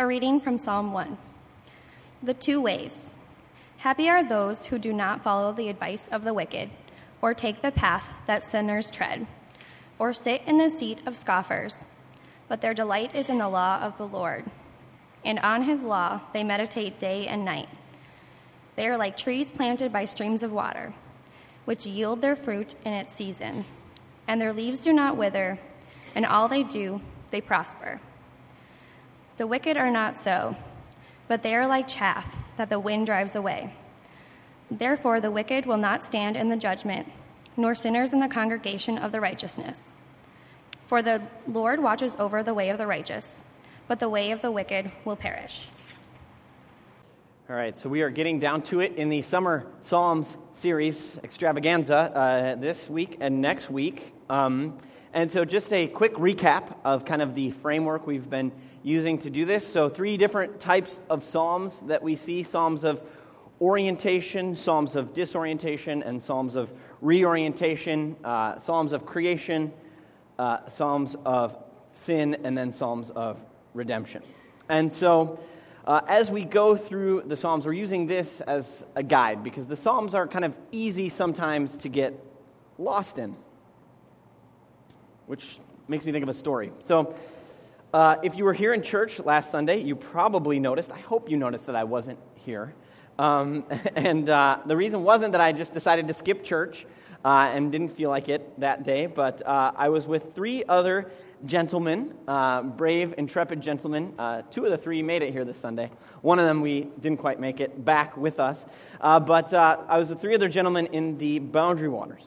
A reading from Psalm 1. The two ways. Happy are those who do not follow the advice of the wicked, or take the path that sinners tread, or sit in the seat of scoffers, but their delight is in the law of the Lord, and on his law they meditate day and night. They are like trees planted by streams of water, which yield their fruit in its season, and their leaves do not wither, and all they do, they prosper. The wicked are not so, but they are like chaff that the wind drives away. Therefore, the wicked will not stand in the judgment, nor sinners in the congregation of the righteousness. For the Lord watches over the way of the righteous, but the way of the wicked will perish. All right, so we are getting down to it in the Summer Psalms series extravaganza uh, this week and next week. Um, and so, just a quick recap of kind of the framework we've been using to do this. So, three different types of Psalms that we see Psalms of orientation, Psalms of disorientation, and Psalms of reorientation, uh, Psalms of creation, uh, Psalms of sin, and then Psalms of redemption. And so, uh, as we go through the Psalms, we're using this as a guide because the Psalms are kind of easy sometimes to get lost in, which makes me think of a story. So, uh, if you were here in church last Sunday, you probably noticed, I hope you noticed that I wasn't here. Um, and uh, the reason wasn't that I just decided to skip church uh, and didn't feel like it that day, but uh, I was with three other gentlemen, uh, brave, intrepid gentlemen. Uh, two of the three made it here this Sunday. One of them, we didn't quite make it back with us. but I was with three other gentlemen in the Boundary Waters.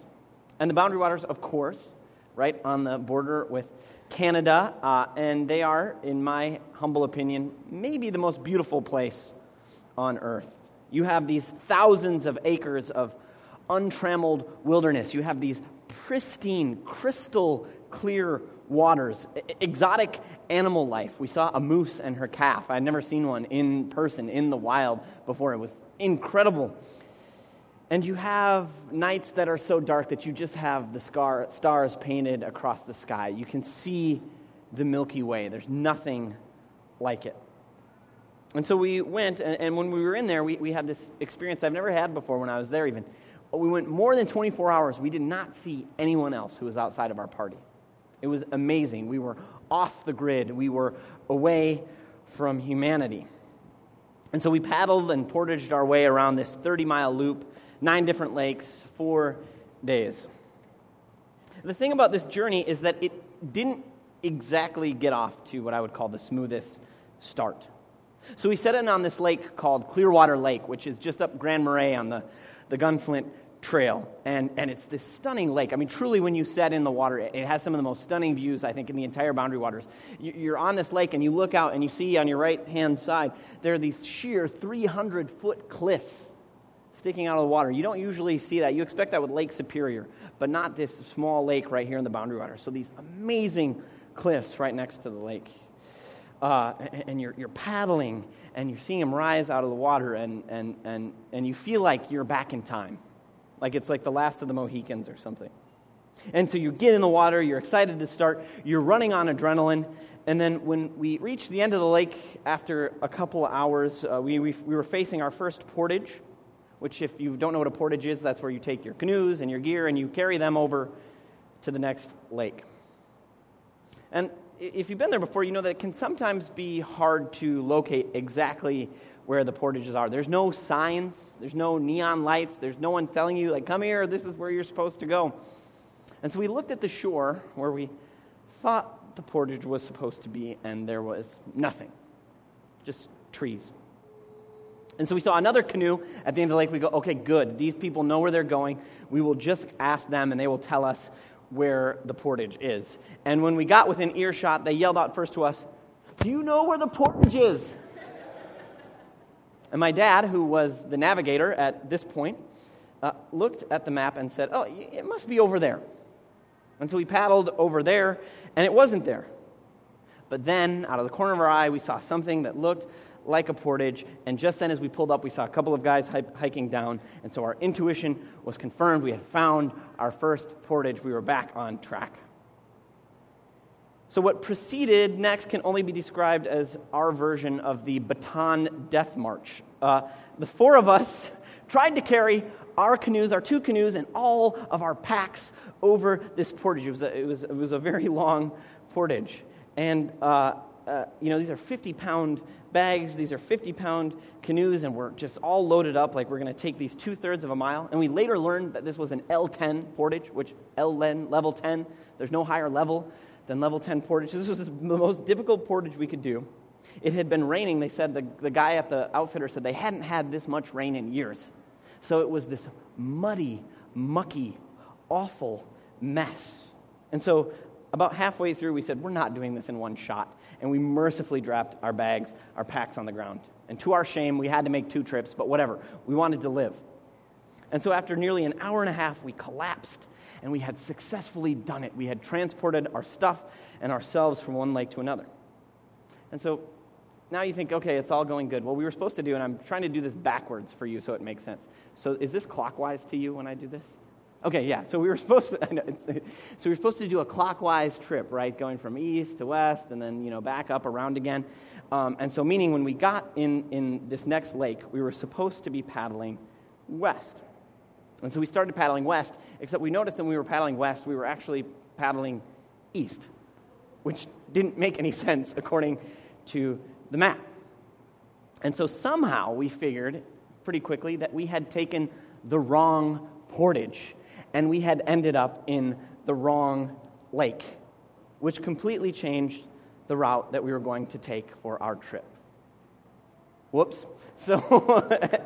And the Boundary Waters, of course, right on the border with Canada, uh, and they are, in my humble opinion, maybe the most beautiful place on earth. You have these thousands of acres of untrammeled wilderness. You have these pristine, crystal clear waters, exotic animal life. We saw a moose and her calf. I'd never seen one in person, in the wild before. It was incredible. And you have nights that are so dark that you just have the scar, stars painted across the sky. You can see the Milky Way. There's nothing like it. And so we went, and, and when we were in there, we, we had this experience I've never had before when I was there, even. We went more than 24 hours. We did not see anyone else who was outside of our party. It was amazing. We were off the grid, we were away from humanity. And so we paddled and portaged our way around this 30 mile loop nine different lakes, four days. The thing about this journey is that it didn't exactly get off to what I would call the smoothest start. So we set in on this lake called Clearwater Lake, which is just up Grand Marais on the, the Gunflint Trail. And, and it's this stunning lake. I mean, truly, when you set in the water, it has some of the most stunning views, I think, in the entire Boundary Waters. You're on this lake and you look out and you see on your right hand side, there are these sheer 300 foot cliffs sticking out of the water. You don't usually see that. You expect that with Lake Superior, but not this small lake right here in the boundary water. So these amazing cliffs right next to the lake. Uh, and you're, you're paddling and you're seeing them rise out of the water, and, and, and, and you feel like you're back in time. Like it's like the last of the Mohicans or something. And so you get in the water, you're excited to start, you're running on adrenaline. And then when we reached the end of the lake after a couple of hours, uh, we, we, we were facing our first portage which, if you don't know what a portage is, that's where you take your canoes and your gear and you carry them over to the next lake. And if you've been there before, you know that it can sometimes be hard to locate exactly where the portages are. There's no signs, there's no neon lights, there's no one telling you, like, come here, this is where you're supposed to go. And so we looked at the shore where we thought the portage was supposed to be, and there was nothing, just trees. And so we saw another canoe at the end of the lake. We go, okay, good. These people know where they're going. We will just ask them, and they will tell us where the portage is. And when we got within earshot, they yelled out first to us, Do you know where the portage is? and my dad, who was the navigator at this point, uh, looked at the map and said, Oh, it must be over there. And so we paddled over there, and it wasn't there. But then, out of the corner of our eye, we saw something that looked like a portage. And just then, as we pulled up, we saw a couple of guys hiking down. And so our intuition was confirmed. We had found our first portage. We were back on track. So, what proceeded next can only be described as our version of the Bataan Death March. Uh, the four of us tried to carry our canoes, our two canoes, and all of our packs over this portage. It was a, it was, it was a very long portage. And, uh, uh, you know, these are 50 pound bags, these are 50 pound canoes, and we're just all loaded up like we're going to take these two thirds of a mile. And we later learned that this was an L10 portage, which L10, level 10, there's no higher level than level 10 portage. This was the most difficult portage we could do. It had been raining. They said, the, the guy at the outfitter said they hadn't had this much rain in years. So it was this muddy, mucky, awful mess. And so about halfway through, we said, We're not doing this in one shot. And we mercifully dropped our bags, our packs on the ground. And to our shame, we had to make two trips, but whatever. We wanted to live. And so after nearly an hour and a half, we collapsed and we had successfully done it. We had transported our stuff and ourselves from one lake to another. And so now you think, okay, it's all going good. Well, we were supposed to do, and I'm trying to do this backwards for you so it makes sense. So is this clockwise to you when I do this? Okay, yeah. So we were supposed to, so we were supposed to do a clockwise trip, right, going from east to west, and then you know back up around again. Um, and so, meaning when we got in in this next lake, we were supposed to be paddling west. And so we started paddling west, except we noticed that when we were paddling west, we were actually paddling east, which didn't make any sense according to the map. And so somehow we figured pretty quickly that we had taken the wrong portage and we had ended up in the wrong lake, which completely changed the route that we were going to take for our trip. Whoops. So,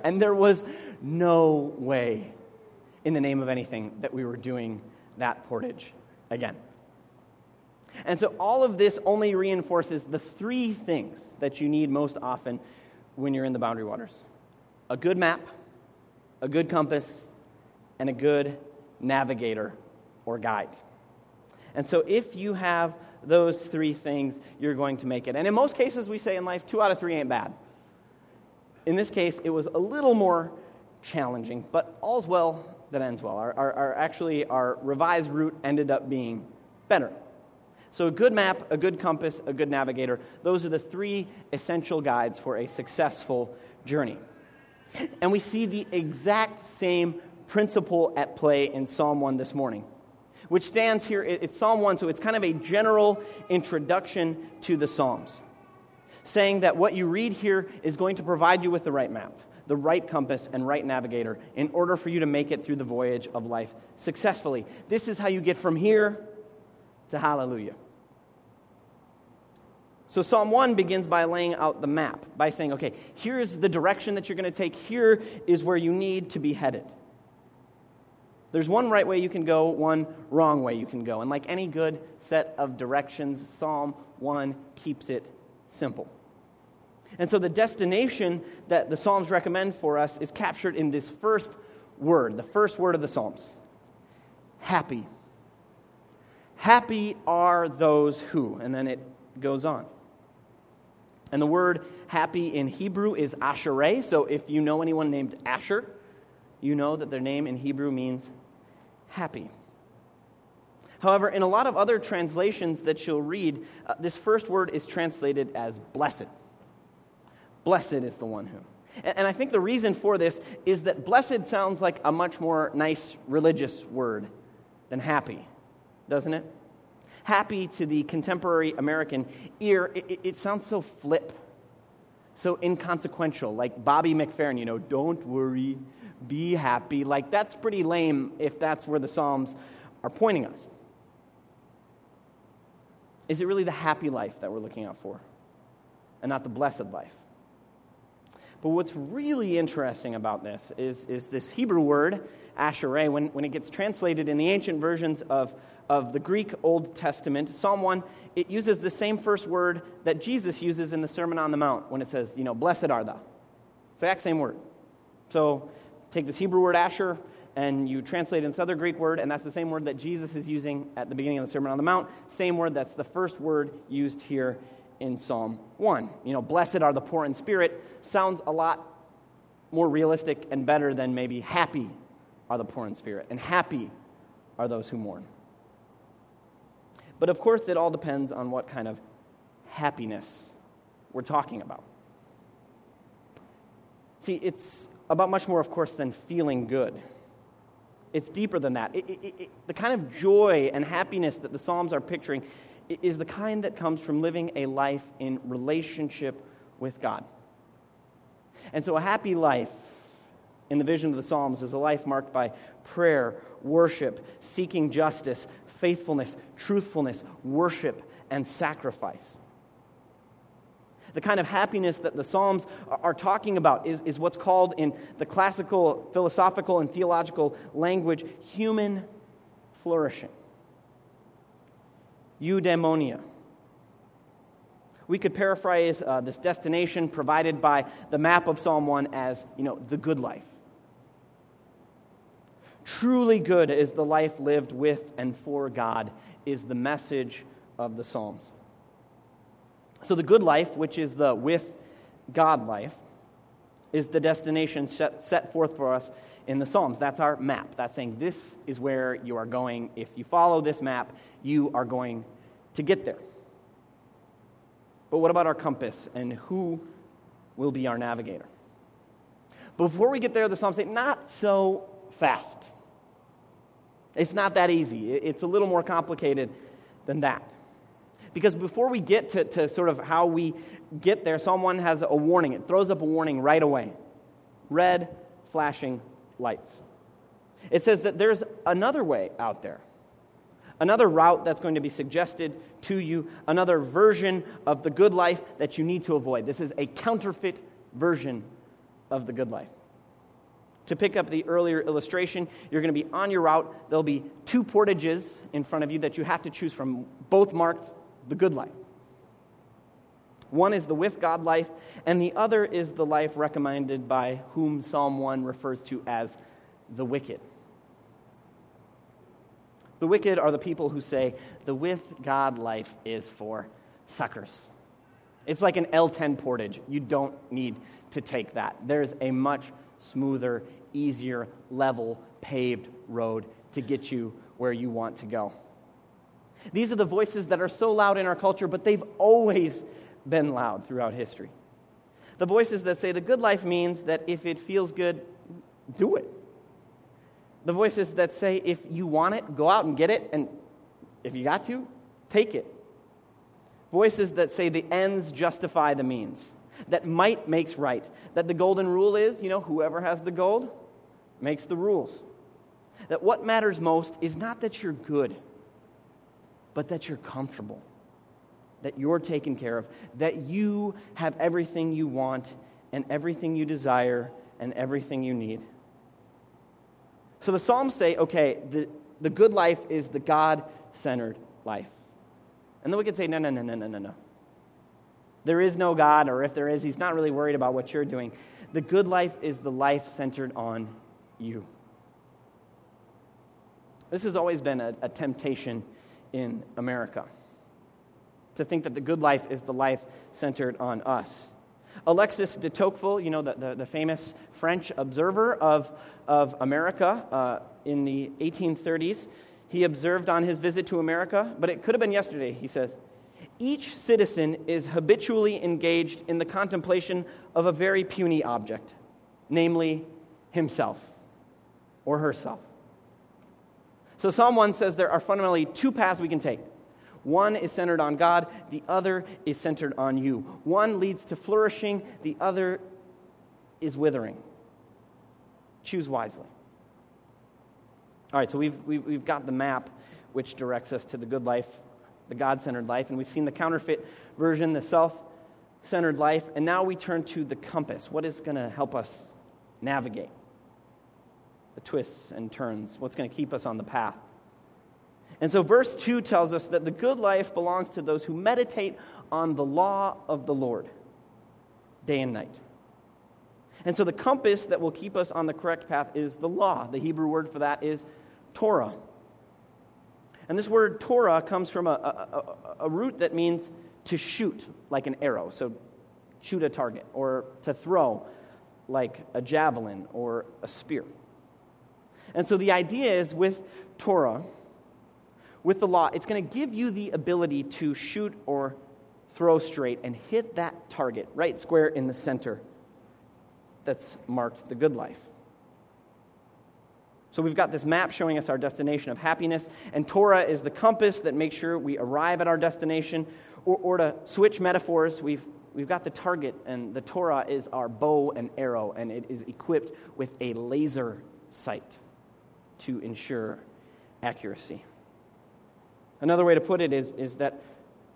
and there was no way in the name of anything that we were doing that portage again. And so all of this only reinforces the three things that you need most often when you're in the boundary waters a good map, a good compass, and a good navigator or guide. And so if you have those three things, you're going to make it. And in most cases, we say in life, two out of three ain't bad. In this case, it was a little more challenging, but all's well that ends well. Our, our, our, actually, our revised route ended up being better. So, a good map, a good compass, a good navigator, those are the three essential guides for a successful journey. And we see the exact same principle at play in Psalm 1 this morning, which stands here. It's Psalm 1, so it's kind of a general introduction to the Psalms, saying that what you read here is going to provide you with the right map the right compass and right navigator in order for you to make it through the voyage of life successfully. This is how you get from here to hallelujah. So, Psalm 1 begins by laying out the map, by saying, okay, here's the direction that you're going to take, here is where you need to be headed. There's one right way you can go, one wrong way you can go. And like any good set of directions, Psalm 1 keeps it simple. And so the destination that the Psalms recommend for us is captured in this first word, the first word of the Psalms happy. Happy are those who, and then it goes on. And the word happy in Hebrew is Ashereh. So if you know anyone named Asher, you know that their name in Hebrew means happy. However, in a lot of other translations that you'll read, uh, this first word is translated as blessed. Blessed is the one who. And, and I think the reason for this is that blessed sounds like a much more nice religious word than happy, doesn't it? Happy to the contemporary American ear, it, it sounds so flip, so inconsequential, like Bobby McFerrin, you know, don't worry, be happy. Like, that's pretty lame if that's where the Psalms are pointing us. Is it really the happy life that we're looking out for and not the blessed life? But what's really interesting about this is, is this Hebrew word, ashereh, when, when it gets translated in the ancient versions of, of the Greek Old Testament, Psalm 1, it uses the same first word that Jesus uses in the Sermon on the Mount when it says, you know, blessed are thou. Exact same word. So take this Hebrew word asher and you translate it into other Greek word, and that's the same word that Jesus is using at the beginning of the Sermon on the Mount. Same word, that's the first word used here in Psalm 1. You know, blessed are the poor in spirit sounds a lot more realistic and better than maybe happy are the poor in spirit, and happy are those who mourn. But of course, it all depends on what kind of happiness we're talking about. See, it's about much more, of course, than feeling good. It's deeper than that. It, it, it, the kind of joy and happiness that the Psalms are picturing is the kind that comes from living a life in relationship with God. And so, a happy life in the vision of the Psalms is a life marked by prayer, worship, seeking justice, faithfulness, truthfulness, worship, and sacrifice. The kind of happiness that the Psalms are talking about is, is what's called in the classical philosophical and theological language human flourishing. Eudaimonia. We could paraphrase uh, this destination provided by the map of Psalm 1 as, you know, the good life. Truly good is the life lived with and for God, is the message of the Psalms. So, the good life, which is the with God life, is the destination set, set forth for us in the Psalms. That's our map. That's saying this is where you are going. If you follow this map, you are going to get there. But what about our compass and who will be our navigator? Before we get there, the Psalms say, not so fast. It's not that easy. It's a little more complicated than that. Because before we get to, to sort of how we get there, Psalm 1 has a warning. It throws up a warning right away red flashing lights. It says that there's another way out there, another route that's going to be suggested to you, another version of the good life that you need to avoid. This is a counterfeit version of the good life. To pick up the earlier illustration, you're going to be on your route. There'll be two portages in front of you that you have to choose from, both marked the good life. One is the with God life, and the other is the life recommended by whom Psalm 1 refers to as the wicked. The wicked are the people who say the with God life is for suckers. It's like an L10 portage. You don't need to take that. There's a much smoother, easier, level, paved road to get you where you want to go. These are the voices that are so loud in our culture, but they've always been loud throughout history. The voices that say the good life means that if it feels good, do it. The voices that say if you want it, go out and get it, and if you got to, take it. Voices that say the ends justify the means that might makes right, that the golden rule is, you know, whoever has the gold makes the rules. That what matters most is not that you're good, but that you're comfortable, that you're taken care of, that you have everything you want and everything you desire and everything you need. So the Psalms say, okay, the, the good life is the God centered life. And then we could say, no, no, no, no, no, no, no there is no God, or if there is, He's not really worried about what you're doing. The good life is the life centered on you. This has always been a, a temptation in America to think that the good life is the life centered on us. Alexis de Tocqueville, you know, the, the, the famous French observer of, of America uh, in the 1830s, he observed on his visit to America, but it could have been yesterday, he says each citizen is habitually engaged in the contemplation of a very puny object, namely himself or herself. So, Psalm 1 says there are fundamentally two paths we can take. One is centered on God, the other is centered on you. One leads to flourishing, the other is withering. Choose wisely. All right, so we've, we've, got the map which directs us to the good life the God centered life, and we've seen the counterfeit version, the self centered life, and now we turn to the compass. What is going to help us navigate the twists and turns? What's going to keep us on the path? And so, verse 2 tells us that the good life belongs to those who meditate on the law of the Lord day and night. And so, the compass that will keep us on the correct path is the law. The Hebrew word for that is Torah. And this word Torah comes from a, a, a, a root that means to shoot like an arrow. So, shoot a target, or to throw like a javelin or a spear. And so the idea is with Torah, with the law, it's going to give you the ability to shoot or throw straight and hit that target right square in the center that's marked the good life. So we've got this map showing us our destination of happiness, and Torah is the compass that makes sure we arrive at our destination. Or, or to switch metaphors, we've, we've got the target, and the Torah is our bow and arrow, and it is equipped with a laser sight to ensure accuracy. Another way to put it is, is that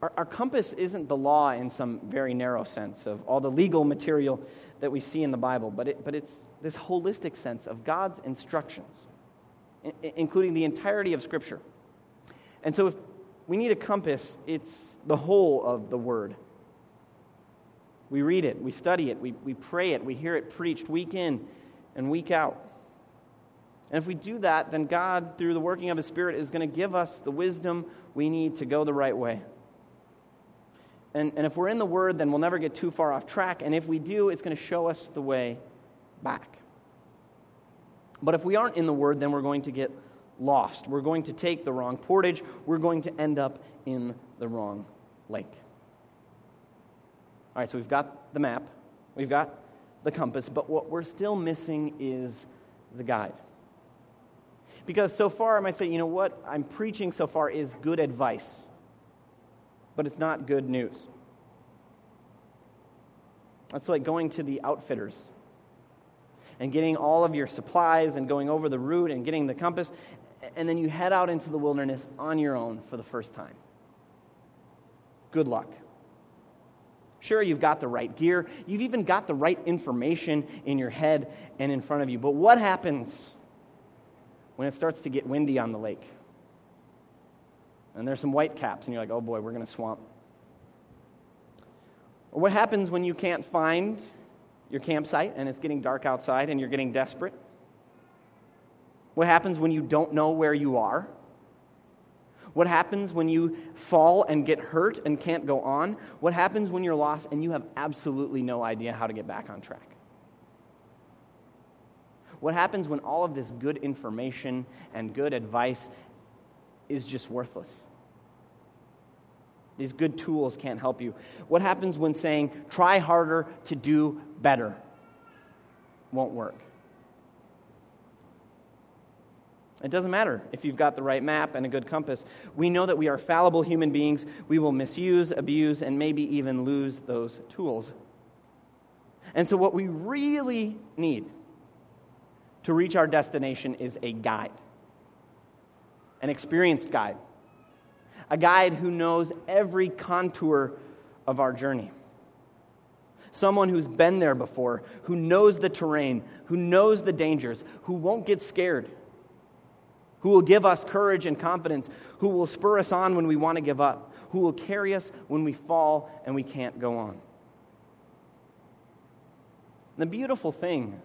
our, our compass isn't the law in some very narrow sense of all the legal material that we see in the Bible, but, it, but it's this holistic sense of God's instructions, including the entirety of Scripture. And so if we need a compass, it's the whole of the Word. We read it, we study it, we, we pray it, we hear it preached week in and week out. And if we do that, then God, through the working of His Spirit, is going to give us the wisdom we need to go the right way. And, and if we're in the Word, then we'll never get too far off track. And if we do, it's going to show us the way back. But if we aren't in the Word, then we're going to get lost. We're going to take the wrong portage. We're going to end up in the wrong lake. All right, so we've got the map, we've got the compass, but what we're still missing is the guide. Because so far, I might say, you know what I'm preaching so far is good advice but it's not good news. That's like going to the outfitters and getting all of your supplies and going over the route and getting the compass, and then you head out into the wilderness on your own for the first time. Good luck. Sure, you've got the right gear, you've even got the right information in your head and in front of you, but what happens when it starts to get windy on the lake? and there's some white caps, and you're like, oh boy, we're going to swamp. Or what happens when you can't find your campsite and it's getting dark outside and you're getting desperate? What happens when you don't know where you are? What happens when you fall and get hurt and can't go on? What happens when you're lost and you have absolutely no idea how to get back on track? What happens when all of this good information and good advice is just worthless? These good tools can't help you. What happens when saying, try harder to do better? Won't work. It doesn't matter if you've got the right map and a good compass. We know that we are fallible human beings. We will misuse, abuse, and maybe even lose those tools. And so, what we really need to reach our destination is a guide, an experienced guide a guide who knows every contour of our journey. Someone who's been there before, who knows the terrain, who knows the dangers, who won't get scared, who will give us courage and confidence, who will spur us on when we want to give up, who will carry us when we fall and we can't go on. the beautiful thing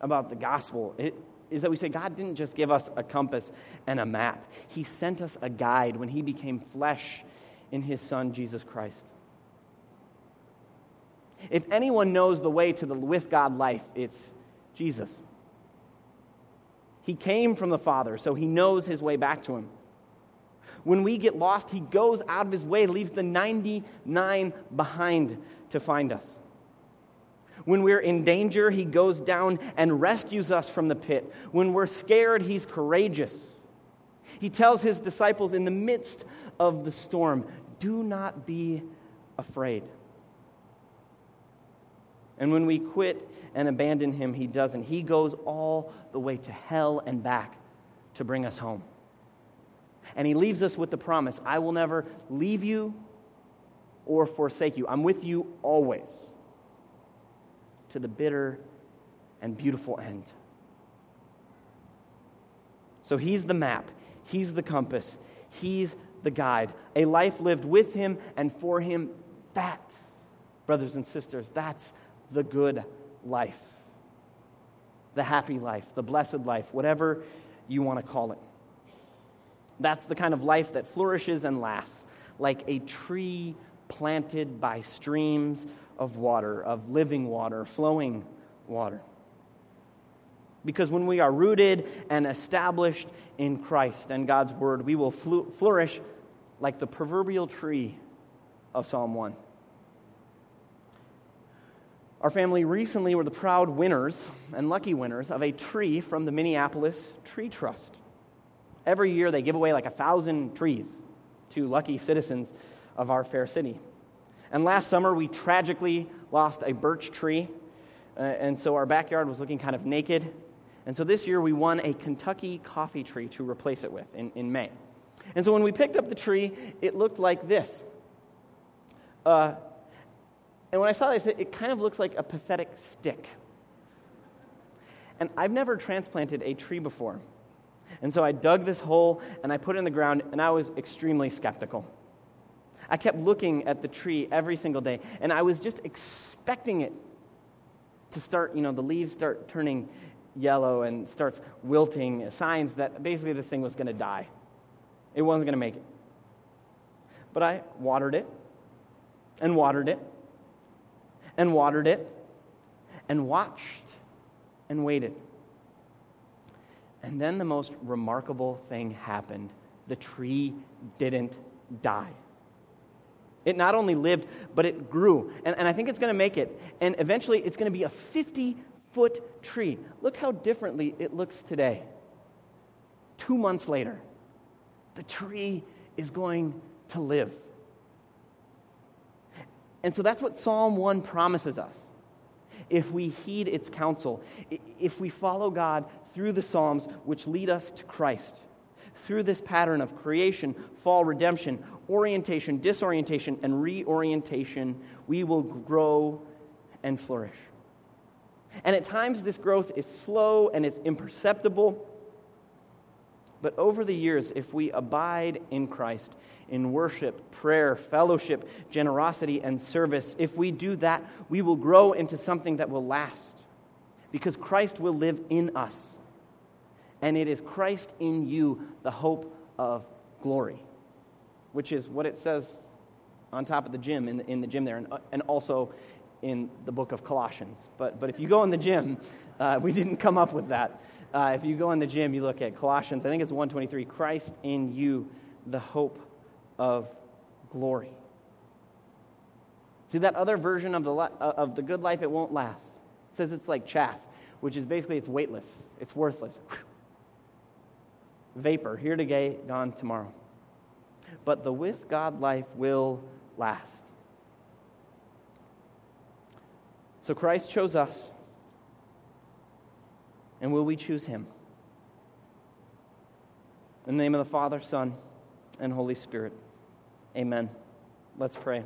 about the gospel, it, is that we say God didn't just give us a compass and a map, He sent us a guide when He became flesh in His Son, Jesus Christ. If anyone knows the way to the with God life, it's Jesus. He came from the Father, so He knows His way back to Him. When we get lost, He goes out of His way, leaves the 99 behind to find us. When we're in danger, he goes down and rescues us from the pit. When we're scared, he's courageous. He tells his disciples in the midst of the storm, Do not be afraid. And when we quit and abandon him, he doesn't. He goes all the way to hell and back to bring us home. And he leaves us with the promise I will never leave you or forsake you. I'm with you always to the bitter and beautiful end. So he's the map, he's the compass, he's the guide. A life lived with him and for him, that, brothers and sisters, that's the good life. The happy life, the blessed life, whatever you want to call it. That's the kind of life that flourishes and lasts, like a tree planted by streams of water, of living water, flowing water. Because when we are rooted and established in Christ and God's Word, we will flourish like the proverbial tree of Psalm 1. Our family recently were the proud winners and lucky winners of a tree from the Minneapolis Tree Trust. Every year they give away like a thousand trees to lucky citizens of our fair city. And last summer we tragically lost a birch tree, uh, and so our backyard was looking kind of naked. And so this year we won a Kentucky coffee tree to replace it with in, in May. And so when we picked up the tree, it looked like this. Uh, and when I saw this, it kind of looks like a pathetic stick. And I've never transplanted a tree before. And so I dug this hole and I put it in the ground, and I was extremely skeptical. I kept looking at the tree every single day, and I was just expecting it to start, you know, the leaves start turning yellow and starts wilting, signs that basically this thing was going to die. It wasn't going to make it. But I watered it and watered it and watered it and watched and waited. And then the most remarkable thing happened the tree didn't die. It not only lived, but it grew. And, and I think it's going to make it. And eventually, it's going to be a 50 foot tree. Look how differently it looks today. Two months later, the tree is going to live. And so that's what Psalm 1 promises us. If we heed its counsel, if we follow God through the Psalms which lead us to Christ, through this pattern of creation, fall, redemption, orientation, disorientation, and reorientation, we will grow and flourish. And at times, this growth is slow and it's imperceptible. But over the years, if we abide in Christ, in worship, prayer, fellowship, generosity, and service, if we do that, we will grow into something that will last because Christ will live in us. And it is Christ in you, the hope of glory, which is what it says on top of the gym, in the, in the gym there, and, and also in the book of Colossians. But, but if you go in the gym, uh, we didn't come up with that. Uh, if you go in the gym, you look at Colossians, I think it's 123, Christ in you, the hope of glory. See, that other version of the, uh, of the good life, it won't last. It says it's like chaff, which is basically it's weightless, it's worthless. Vapor, here today, gone tomorrow. But the with God life will last. So Christ chose us. And will we choose him? In the name of the Father, Son, and Holy Spirit. Amen. Let's pray.